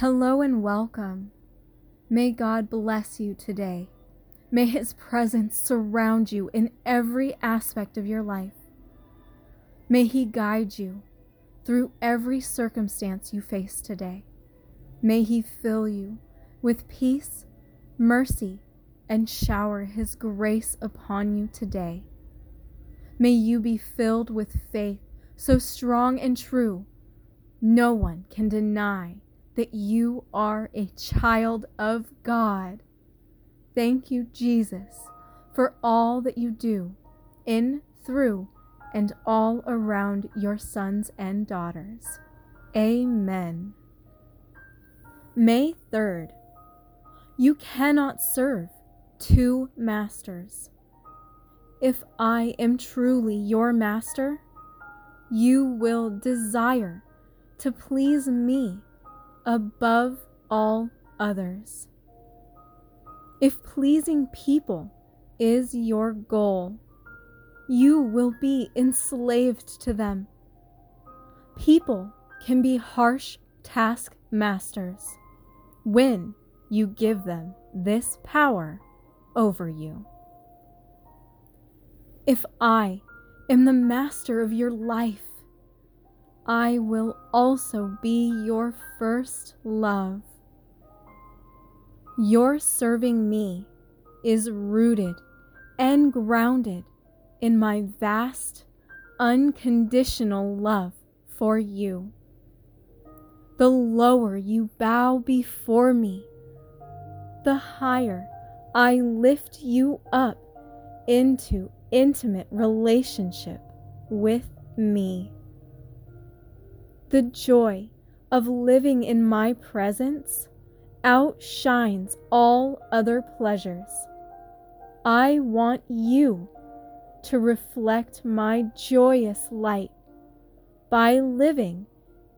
Hello and welcome. May God bless you today. May His presence surround you in every aspect of your life. May He guide you through every circumstance you face today. May He fill you with peace, mercy, and shower His grace upon you today. May you be filled with faith so strong and true, no one can deny that you are a child of God. Thank you, Jesus, for all that you do in, through, and all around your sons and daughters. Amen. May 3rd. You cannot serve two masters. If I am truly your master, you will desire to please me above all others. If pleasing people is your goal, you will be enslaved to them. People can be harsh taskmasters when you give them this power over you. If I am the master of your life, I will also be your first love. Your serving me is rooted and grounded in my vast, unconditional love for you. The lower you bow before me, the higher I lift you up into intimate relationship with me. The joy of living in my presence outshines all other pleasures. I want you to reflect my joyous light by living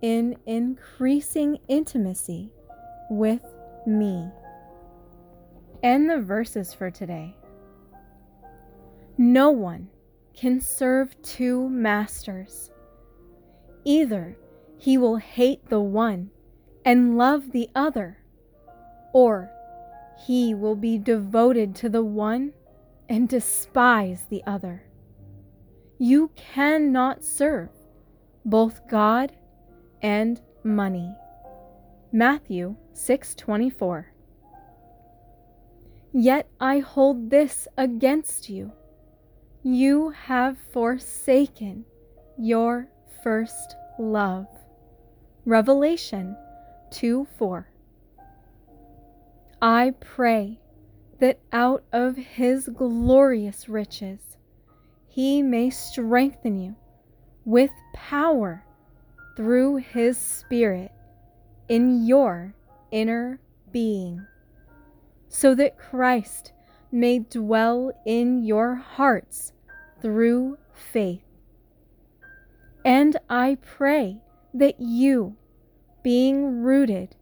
in increasing intimacy with me. And the verses for today. No one can serve two masters. Either he will hate the one and love the other, or he will be devoted to the one and despise the other. You cannot serve both God and money. Matthew 6:24 Yet I hold this against you you have forsaken your first love. Revelation 2 4. I pray that out of his glorious riches he may strengthen you with power through his Spirit in your inner being, so that Christ may dwell in your hearts through faith. And I pray that you, being rooted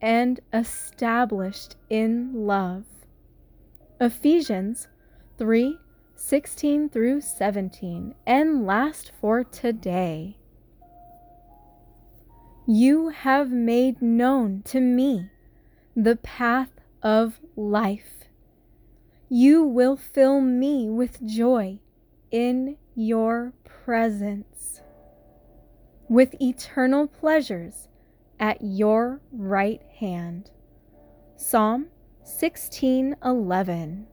and established in love. Ephesians 3 16 through 17, and last for today. You have made known to me the path of life. You will fill me with joy in your presence, with eternal pleasures at your right hand. Psalm 16:11